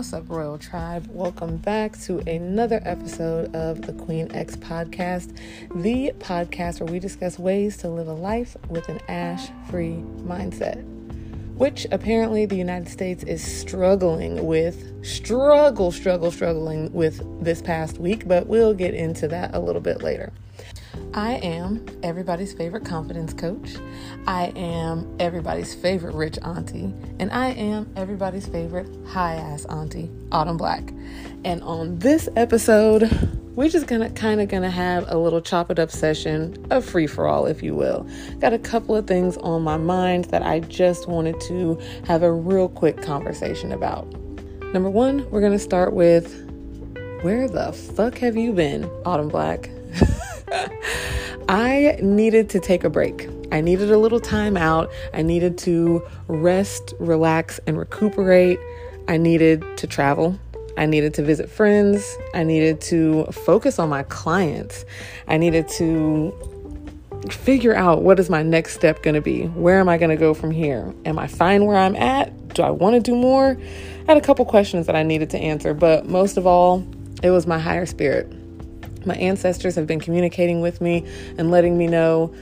What's up, Royal Tribe? Welcome back to another episode of the Queen X Podcast, the podcast where we discuss ways to live a life with an ash free mindset, which apparently the United States is struggling with. Struggle, struggle, struggling with this past week, but we'll get into that a little bit later. I am everybody's favorite confidence coach. I am everybody's favorite rich auntie. And I am everybody's favorite high ass auntie, Autumn Black. And on this episode, we're just gonna kind of gonna have a little chop it up session, a free for all, if you will. Got a couple of things on my mind that I just wanted to have a real quick conversation about. Number one, we're gonna start with where the fuck have you been, Autumn Black? I needed to take a break. I needed a little time out. I needed to rest, relax, and recuperate. I needed to travel. I needed to visit friends. I needed to focus on my clients. I needed to figure out what is my next step going to be? Where am I going to go from here? Am I fine where I'm at? Do I want to do more? I had a couple questions that I needed to answer, but most of all, it was my higher spirit. My ancestors have been communicating with me and letting me know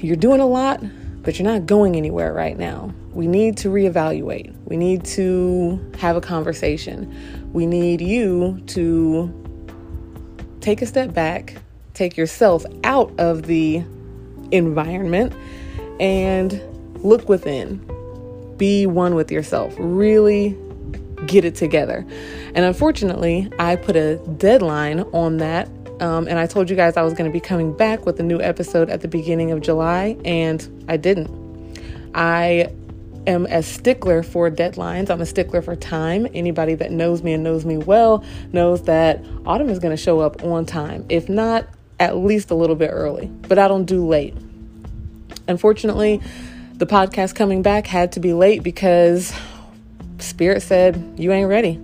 you're doing a lot, but you're not going anywhere right now. We need to reevaluate. We need to have a conversation. We need you to take a step back, take yourself out of the environment, and look within. Be one with yourself. Really get it together. And unfortunately, I put a deadline on that. Um, and I told you guys I was going to be coming back with a new episode at the beginning of July, and I didn't. I am a stickler for deadlines. I'm a stickler for time. Anybody that knows me and knows me well knows that autumn is going to show up on time, if not at least a little bit early, but I don't do late. Unfortunately, the podcast coming back had to be late because Spirit said, You ain't ready.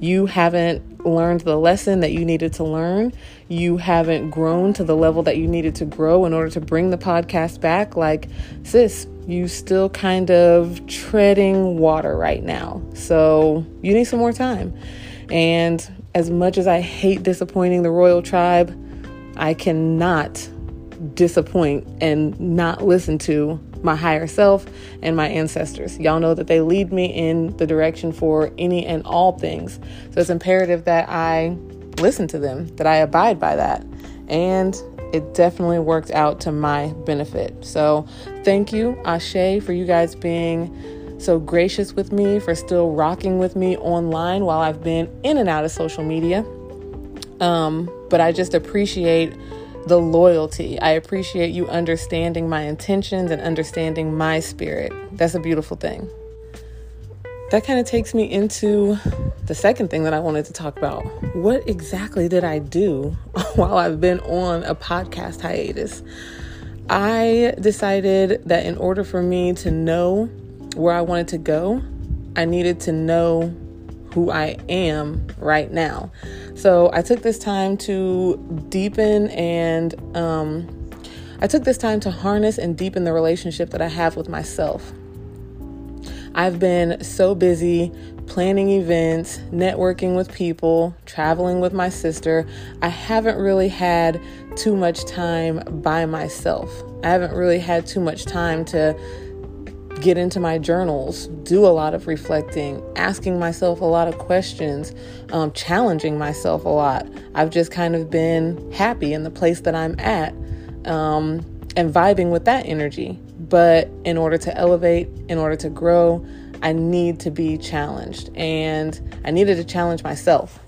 You haven't learned the lesson that you needed to learn. You haven't grown to the level that you needed to grow in order to bring the podcast back. Like, sis, you still kind of treading water right now. So you need some more time. And as much as I hate disappointing the royal tribe, I cannot disappoint and not listen to my higher self and my ancestors. Y'all know that they lead me in the direction for any and all things. So it's imperative that I listen to them, that I abide by that. And it definitely worked out to my benefit. So thank you, Ashe, for you guys being so gracious with me, for still rocking with me online while I've been in and out of social media. Um, but I just appreciate the loyalty. I appreciate you understanding my intentions and understanding my spirit. That's a beautiful thing. That kind of takes me into the second thing that I wanted to talk about. What exactly did I do while I've been on a podcast hiatus? I decided that in order for me to know where I wanted to go, I needed to know who I am right now. So I took this time to deepen and um, I took this time to harness and deepen the relationship that I have with myself. I've been so busy planning events, networking with people, traveling with my sister. I haven't really had too much time by myself. I haven't really had too much time to get into my journals, do a lot of reflecting, asking myself a lot of questions, um, challenging myself a lot. I've just kind of been happy in the place that I'm at um, and vibing with that energy. But in order to elevate, in order to grow, I need to be challenged. And I needed to challenge myself.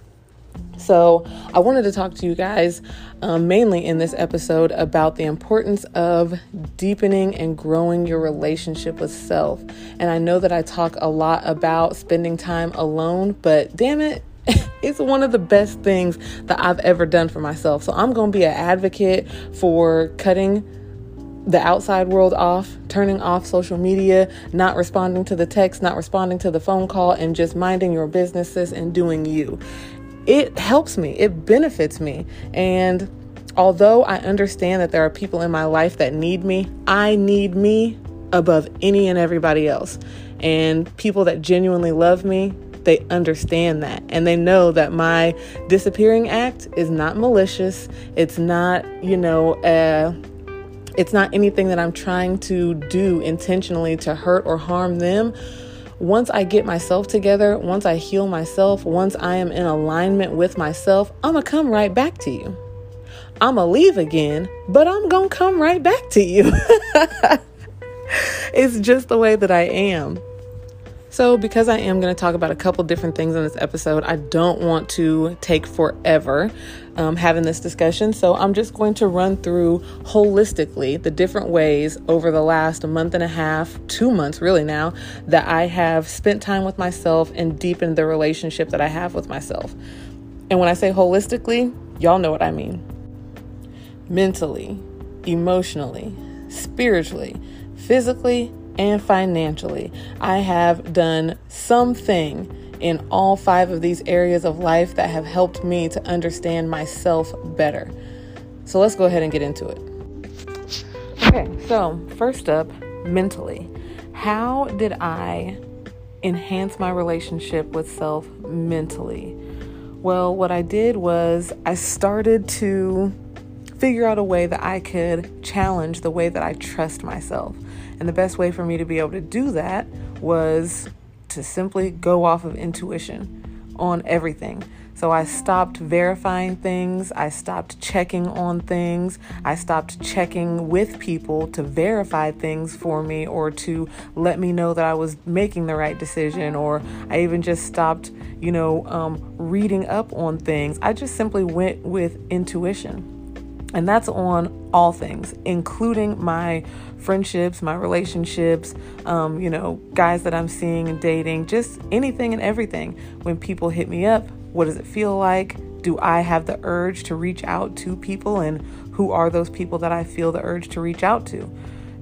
So, I wanted to talk to you guys um, mainly in this episode about the importance of deepening and growing your relationship with self. And I know that I talk a lot about spending time alone, but damn it, it's one of the best things that I've ever done for myself. So, I'm going to be an advocate for cutting the outside world off, turning off social media, not responding to the text, not responding to the phone call, and just minding your businesses and doing you it helps me, it benefits me. And although I understand that there are people in my life that need me, I need me above any and everybody else. And people that genuinely love me, they understand that and they know that my disappearing act is not malicious. It's not, you know, uh, it's not anything that I'm trying to do intentionally to hurt or harm them. Once I get myself together, once I heal myself, once I am in alignment with myself, I'm gonna come right back to you. I'm gonna leave again, but I'm gonna come right back to you. it's just the way that I am. So, because I am going to talk about a couple different things in this episode, I don't want to take forever um, having this discussion. So, I'm just going to run through holistically the different ways over the last month and a half, two months really now, that I have spent time with myself and deepened the relationship that I have with myself. And when I say holistically, y'all know what I mean mentally, emotionally, spiritually, physically, and financially. I have done something in all five of these areas of life that have helped me to understand myself better. So let's go ahead and get into it. Okay, so first up, mentally. How did I enhance my relationship with self mentally? Well, what I did was I started to figure out a way that I could challenge the way that I trust myself. And the best way for me to be able to do that was to simply go off of intuition on everything. So I stopped verifying things. I stopped checking on things. I stopped checking with people to verify things for me or to let me know that I was making the right decision. Or I even just stopped, you know, um, reading up on things. I just simply went with intuition. And that's on all things, including my friendships, my relationships, um, you know, guys that I'm seeing and dating, just anything and everything. When people hit me up, what does it feel like? Do I have the urge to reach out to people? And who are those people that I feel the urge to reach out to?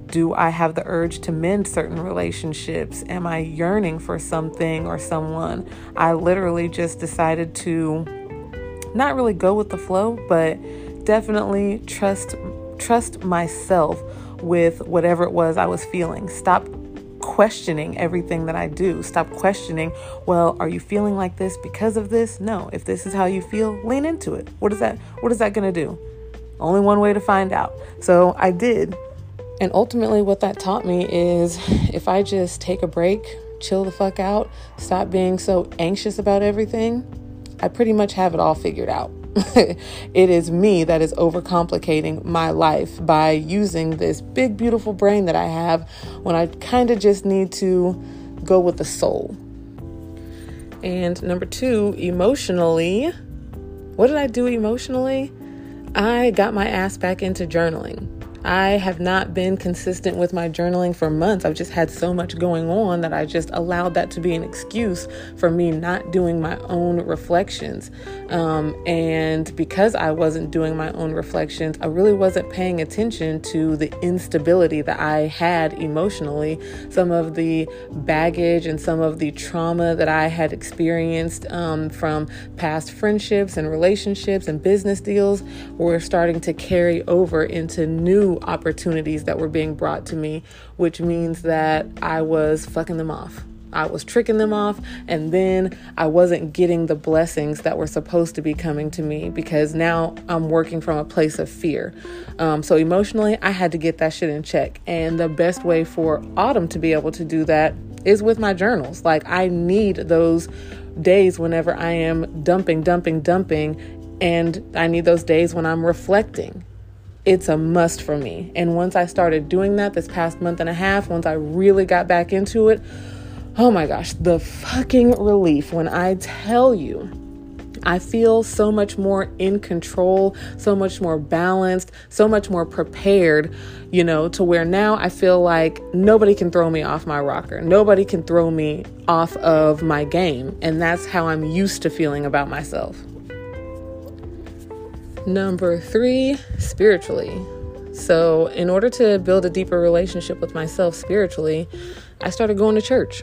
Do I have the urge to mend certain relationships? Am I yearning for something or someone? I literally just decided to not really go with the flow, but definitely trust trust myself with whatever it was I was feeling. Stop questioning everything that I do. Stop questioning, well, are you feeling like this because of this? No. If this is how you feel, lean into it. What is that what is that going to do? Only one way to find out. So, I did. And ultimately what that taught me is if I just take a break, chill the fuck out, stop being so anxious about everything, I pretty much have it all figured out. it is me that is overcomplicating my life by using this big, beautiful brain that I have when I kind of just need to go with the soul. And number two, emotionally, what did I do emotionally? I got my ass back into journaling. I have not been consistent with my journaling for months. I've just had so much going on that I just allowed that to be an excuse for me not doing my own reflections. Um, and because I wasn't doing my own reflections, I really wasn't paying attention to the instability that I had emotionally, some of the baggage and some of the trauma that I had experienced um, from past friendships and relationships and business deals were starting to carry over into new opportunities that were being brought to me, which means that I was fucking them off. I was tricking them off, and then I wasn't getting the blessings that were supposed to be coming to me because now I'm working from a place of fear. Um, so, emotionally, I had to get that shit in check. And the best way for Autumn to be able to do that is with my journals. Like, I need those days whenever I am dumping, dumping, dumping, and I need those days when I'm reflecting it's a must for me. And once I started doing that this past month and a half, once I really got back into it, oh my gosh, the fucking relief when I tell you. I feel so much more in control, so much more balanced, so much more prepared, you know, to where now I feel like nobody can throw me off my rocker. Nobody can throw me off of my game. And that's how I'm used to feeling about myself. Number three, spiritually. So, in order to build a deeper relationship with myself spiritually, I started going to church.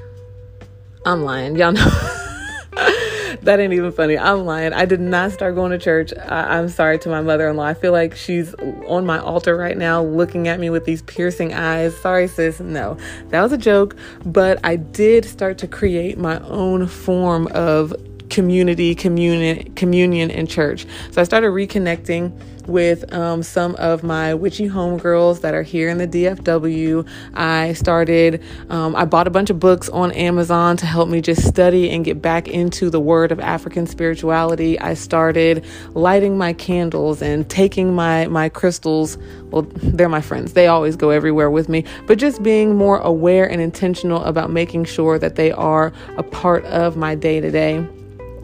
I'm lying, y'all know. that ain't even funny. I'm lying. I did not start going to church. I- I'm sorry to my mother in law. I feel like she's on my altar right now looking at me with these piercing eyes. Sorry, sis. No, that was a joke. But I did start to create my own form of community, communion, communion in church. So I started reconnecting with um, some of my witchy homegirls that are here in the DFW. I started, um, I bought a bunch of books on Amazon to help me just study and get back into the word of African spirituality. I started lighting my candles and taking my, my crystals. Well, they're my friends, they always go everywhere with me, but just being more aware and intentional about making sure that they are a part of my day to day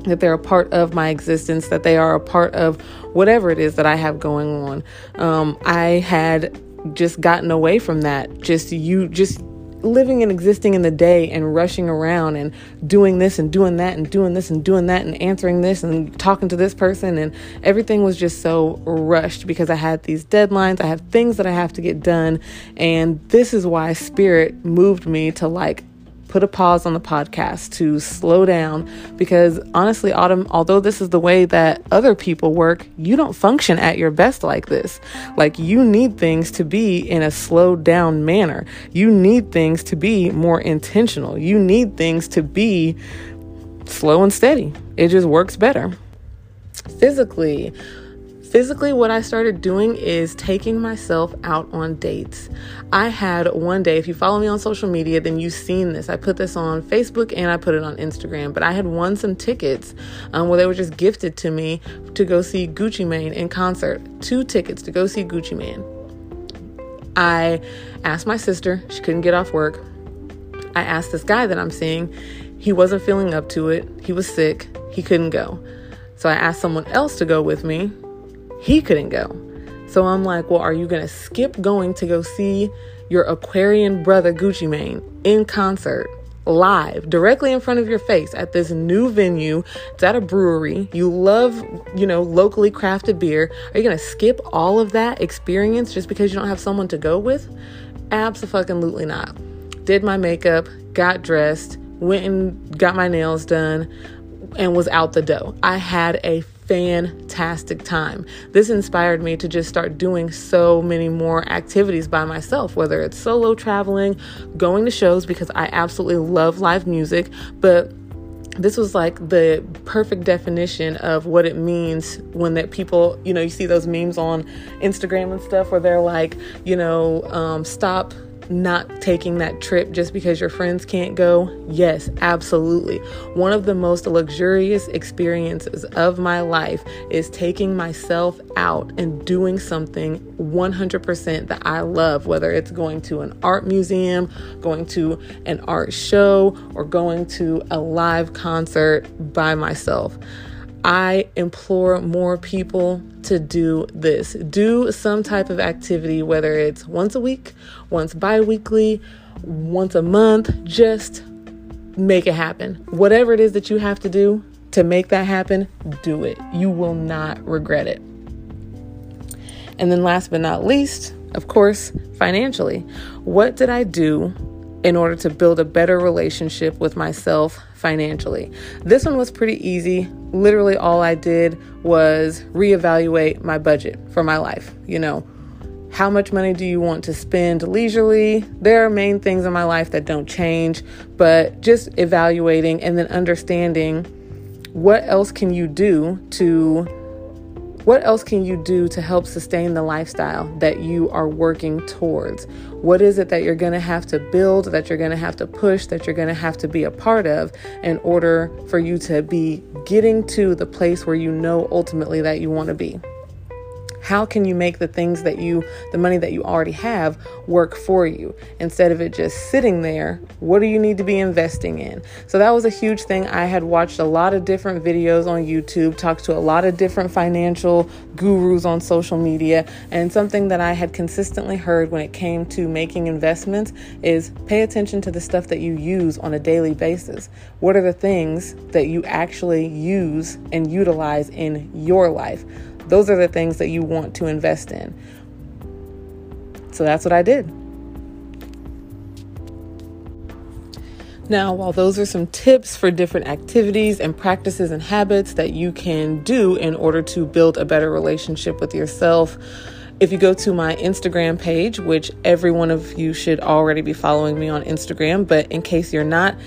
that they're a part of my existence, that they are a part of whatever it is that I have going on. Um, I had just gotten away from that. Just you, just living and existing in the day and rushing around and doing this and doing that and doing this and doing that and answering this and talking to this person and everything was just so rushed because I had these deadlines, I have things that I have to get done and this is why spirit moved me to like put a pause on the podcast to slow down because honestly, Autumn, although this is the way that other people work, you don't function at your best like this. Like, you need things to be in a slowed down manner. You need things to be more intentional. You need things to be slow and steady. It just works better. Physically, Physically, what I started doing is taking myself out on dates. I had one day, if you follow me on social media, then you've seen this. I put this on Facebook and I put it on Instagram, but I had won some tickets um, where they were just gifted to me to go see Gucci Mane in concert. Two tickets to go see Gucci Mane. I asked my sister, she couldn't get off work. I asked this guy that I'm seeing, he wasn't feeling up to it. He was sick, he couldn't go. So I asked someone else to go with me he couldn't go. So I'm like, well, are you going to skip going to go see your Aquarian brother Gucci Mane in concert? live directly in front of your face at this new venue. It's at a brewery. You love, you know, locally crafted beer. Are you going to skip all of that experience just because you don't have someone to go with? Absolutely not. Did my makeup, got dressed, went and got my nails done, and was out the door. I had a fantastic time. This inspired me to just start doing so many more activities by myself, whether it's solo traveling, going to shows because I absolutely love live music, but this was like the perfect definition of what it means when that people, you know, you see those memes on Instagram and stuff where they're like, you know, um, stop not taking that trip just because your friends can't go? Yes, absolutely. One of the most luxurious experiences of my life is taking myself out and doing something 100% that I love, whether it's going to an art museum, going to an art show, or going to a live concert by myself. I implore more people to do this. Do some type of activity, whether it's once a week, once bi weekly, once a month. Just make it happen. Whatever it is that you have to do to make that happen, do it. You will not regret it. And then, last but not least, of course, financially. What did I do in order to build a better relationship with myself financially. This one was pretty easy. Literally, all I did was reevaluate my budget for my life. You know, how much money do you want to spend leisurely? There are main things in my life that don't change, but just evaluating and then understanding what else can you do to what else can you do to help sustain the lifestyle that you are working towards? What is it that you're going to have to build, that you're going to have to push, that you're going to have to be a part of in order for you to be getting to the place where you know ultimately that you want to be? How can you make the things that you, the money that you already have, work for you instead of it just sitting there? What do you need to be investing in? So that was a huge thing. I had watched a lot of different videos on YouTube, talked to a lot of different financial gurus on social media, and something that I had consistently heard when it came to making investments is pay attention to the stuff that you use on a daily basis. What are the things that you actually use and utilize in your life? Those are the things that you want to invest in. So that's what I did. Now, while those are some tips for different activities and practices and habits that you can do in order to build a better relationship with yourself, if you go to my Instagram page, which every one of you should already be following me on Instagram, but in case you're not,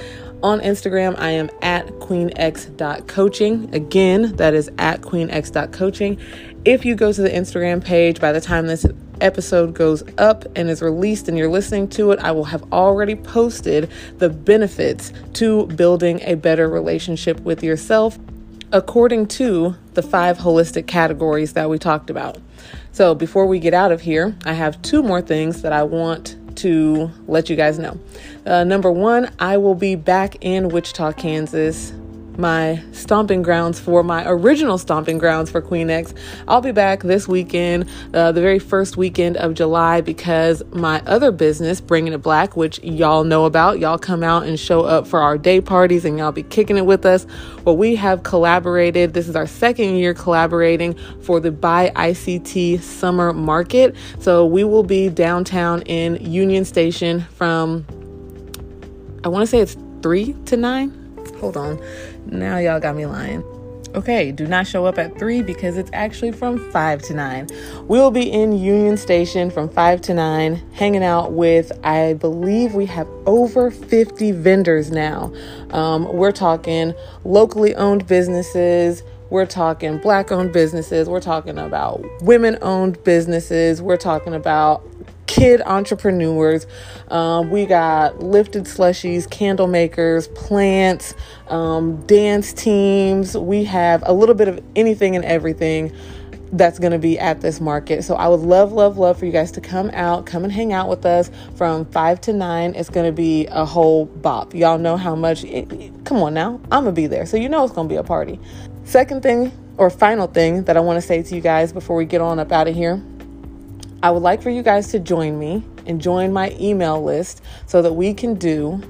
on Instagram, I am at queenx.coaching. Again, that is at queenx.coaching. If you go to the Instagram page, by the time this episode goes up and is released and you're listening to it, I will have already posted the benefits to building a better relationship with yourself according to the five holistic categories that we talked about. So, before we get out of here, I have two more things that I want to let you guys know. Uh, number one, I will be back in Wichita, Kansas my stomping grounds for my original stomping grounds for Queen X. I'll be back this weekend, uh, the very first weekend of July, because my other business, Bringing It Black, which y'all know about, y'all come out and show up for our day parties and y'all be kicking it with us. Well, we have collaborated. This is our second year collaborating for the Buy ICT Summer Market. So we will be downtown in Union Station from, I want to say it's 3 to 9 Hold on. Now y'all got me lying. Okay, do not show up at 3 because it's actually from 5 to 9. We'll be in Union Station from 5 to 9, hanging out with, I believe we have over 50 vendors now. Um, we're talking locally owned businesses. We're talking black owned businesses. We're talking about women owned businesses. We're talking about kid entrepreneurs. Um, we got lifted slushies, candle makers, plants, um, dance teams. We have a little bit of anything and everything that's going to be at this market. So I would love, love, love for you guys to come out, come and hang out with us from five to nine. It's going to be a whole bop. Y'all know how much. It, come on now, I'm gonna be there, so you know it's going to be a party. Second thing or final thing that I want to say to you guys before we get on up out of here I would like for you guys to join me and join my email list so that we can do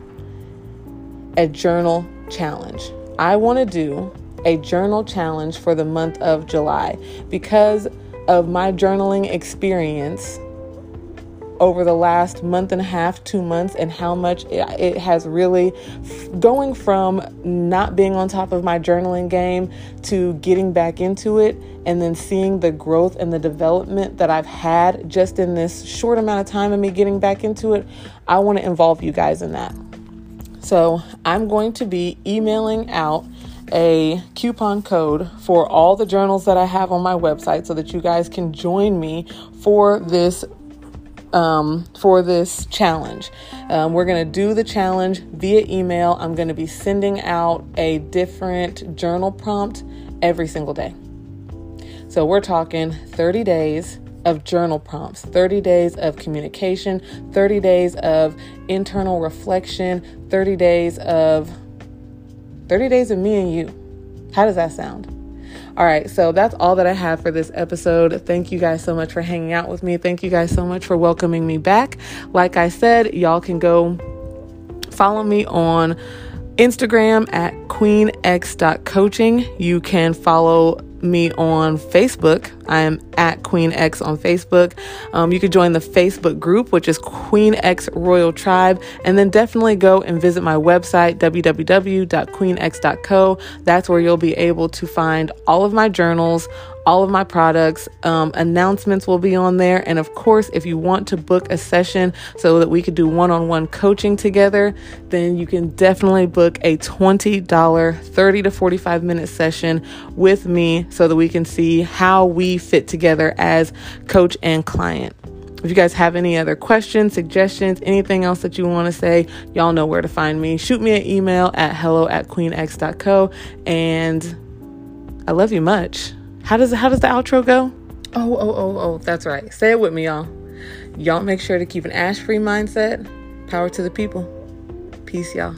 a journal challenge. I want to do a journal challenge for the month of July because of my journaling experience over the last month and a half, two months, and how much it, has really going from not being on top of my journaling game to getting back into it, and then seeing the growth and the development that I've had just in this short amount of time of me getting back into it. I want to involve you guys in that. So I'm going to be emailing out a coupon code for all the journals that I have on my website so that you guys can join me for this um, for this challenge. Um, we're going to do the challenge via email. I'm going to be sending out a different journal prompt every single day. So we're talking 30 days of journal prompts, 30 days of communication, 30 days of internal reflection, 30 days of 30 days of me and you. How does that sound? All right, so that's all that I have for this episode. Thank you guys so much for hanging out with me. Thank you guys so much for welcoming me back. Like I said, y'all can go follow me on Instagram at queenx.coaching. You can follow me on Facebook. I am at Queen X on Facebook. Um, you could join the Facebook group, which is Queen X Royal Tribe, and then definitely go and visit my website, www.queenx.co. That's where you'll be able to find all of my journals, all of my products. Um, announcements will be on there. And of course, if you want to book a session so that we could do one on one coaching together, then you can definitely book a $20 30 to 45 minute session with me so that we can see how we fit together as coach and client. If you guys have any other questions, suggestions, anything else that you want to say, y'all know where to find me. Shoot me an email at hello at queenx.co. And I love you much. How does how does the outro go? Oh, oh, oh, oh, that's right. Say it with me, y'all. Y'all make sure to keep an ash free mindset. Power to the people. Peace, y'all.